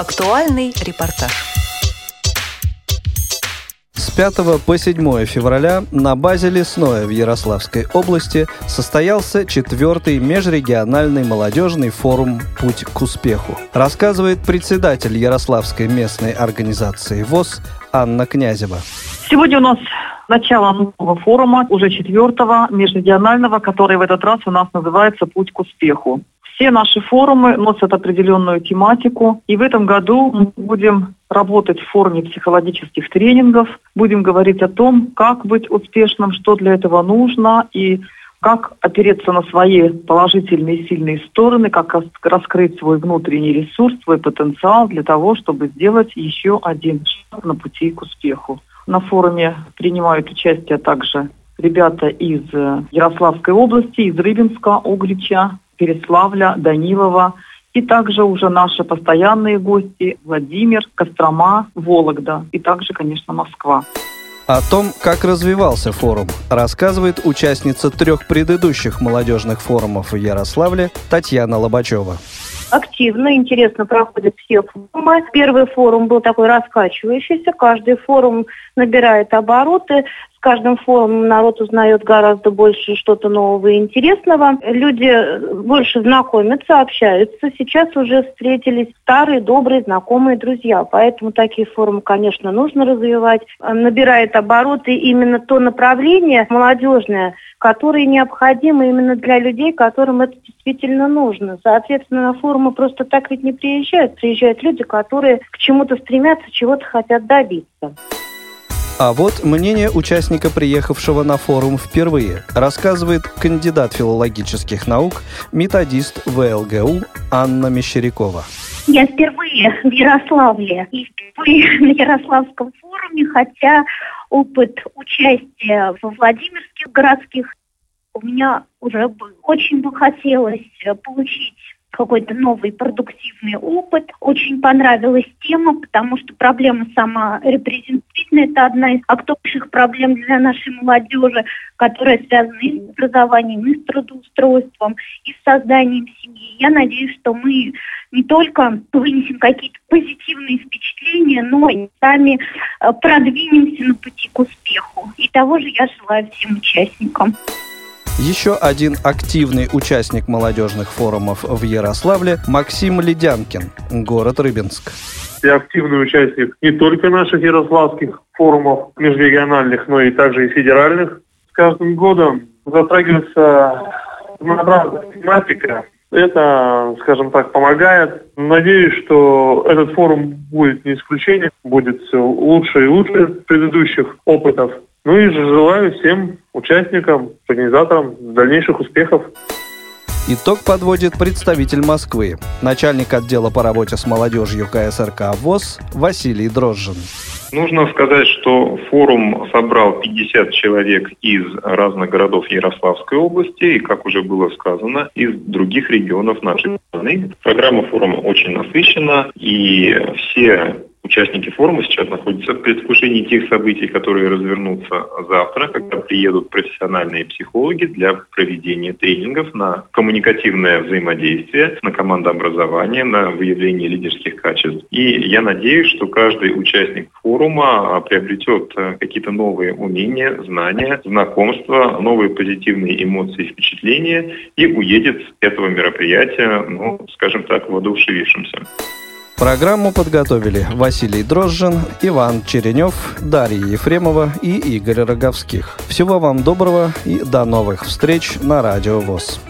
Актуальный репортаж. С 5 по 7 февраля на базе Лесное в Ярославской области состоялся четвертый межрегиональный молодежный форум «Путь к успеху». Рассказывает председатель Ярославской местной организации ВОЗ Анна Князева. Сегодня у нас начало нового форума, уже четвертого, межрегионального, который в этот раз у нас называется «Путь к успеху». Все наши форумы носят определенную тематику, и в этом году мы будем работать в форме психологических тренингов, будем говорить о том, как быть успешным, что для этого нужно и как опереться на свои положительные сильные стороны, как раскрыть свой внутренний ресурс, свой потенциал для того, чтобы сделать еще один шаг на пути к успеху. На форуме принимают участие также ребята из Ярославской области, из Рыбинска, Углича, Переславля, Данилова и также уже наши постоянные гости Владимир, Кострома, Вологда и также, конечно, Москва. О том, как развивался форум, рассказывает участница трех предыдущих молодежных форумов в Ярославле Татьяна Лобачева активно, интересно проходят все форумы. Первый форум был такой раскачивающийся, каждый форум набирает обороты, с каждым форумом народ узнает гораздо больше что-то нового и интересного. Люди больше знакомятся, общаются. Сейчас уже встретились старые, добрые, знакомые друзья. Поэтому такие форумы, конечно, нужно развивать. Набирает обороты именно то направление молодежное, которое необходимо именно для людей, которым это действительно нужно. Соответственно, на форумы просто так ведь не приезжают. Приезжают люди, которые к чему-то стремятся, чего-то хотят добиться. А вот мнение участника, приехавшего на форум впервые, рассказывает кандидат филологических наук, методист ВЛГУ Анна Мещерякова. Я впервые в Ярославле и впервые на Ярославском форуме, хотя опыт участия во Владимирских городских у меня уже был. Очень бы хотелось получить какой-то новый продуктивный опыт. Очень понравилась тема, потому что проблема саморепрезентативная – это одна из актуальных проблем для нашей молодежи, которая связана и с образованием, и с трудоустройством, и с созданием семьи. Я надеюсь, что мы не только вынесем какие-то позитивные впечатления, но и сами э, продвинемся на пути к успеху. И того же я желаю всем участникам. Еще один активный участник молодежных форумов в Ярославле – Максим Ледянкин, город Рыбинск. Я активный участник не только наших ярославских форумов межрегиональных, но и также и федеральных. С каждым годом затрагивается разнообразная тематика. Это, скажем так, помогает. Надеюсь, что этот форум будет не исключением, будет все лучше и лучше предыдущих опытов. Ну и желаю всем участникам, организаторам дальнейших успехов. Итог подводит представитель Москвы, начальник отдела по работе с молодежью КСРК ВОЗ Василий Дрожжин. Нужно сказать, что форум собрал 50 человек из разных городов Ярославской области и, как уже было сказано, из других регионов нашей страны. Программа форума очень насыщена, и все Участники форума сейчас находятся в предвкушении тех событий, которые развернутся завтра, когда приедут профессиональные психологи для проведения тренингов на коммуникативное взаимодействие, на командообразование, на выявление лидерских качеств. И я надеюсь, что каждый участник форума а, приобретет а, какие-то новые умения, знания, знакомства, новые позитивные эмоции впечатления и уедет с этого мероприятия, ну, скажем так, воодушевившимся. Программу подготовили Василий Дрожжин, Иван Черенев, Дарья Ефремова и Игорь Роговских. Всего вам доброго и до новых встреч на Радио ВОЗ.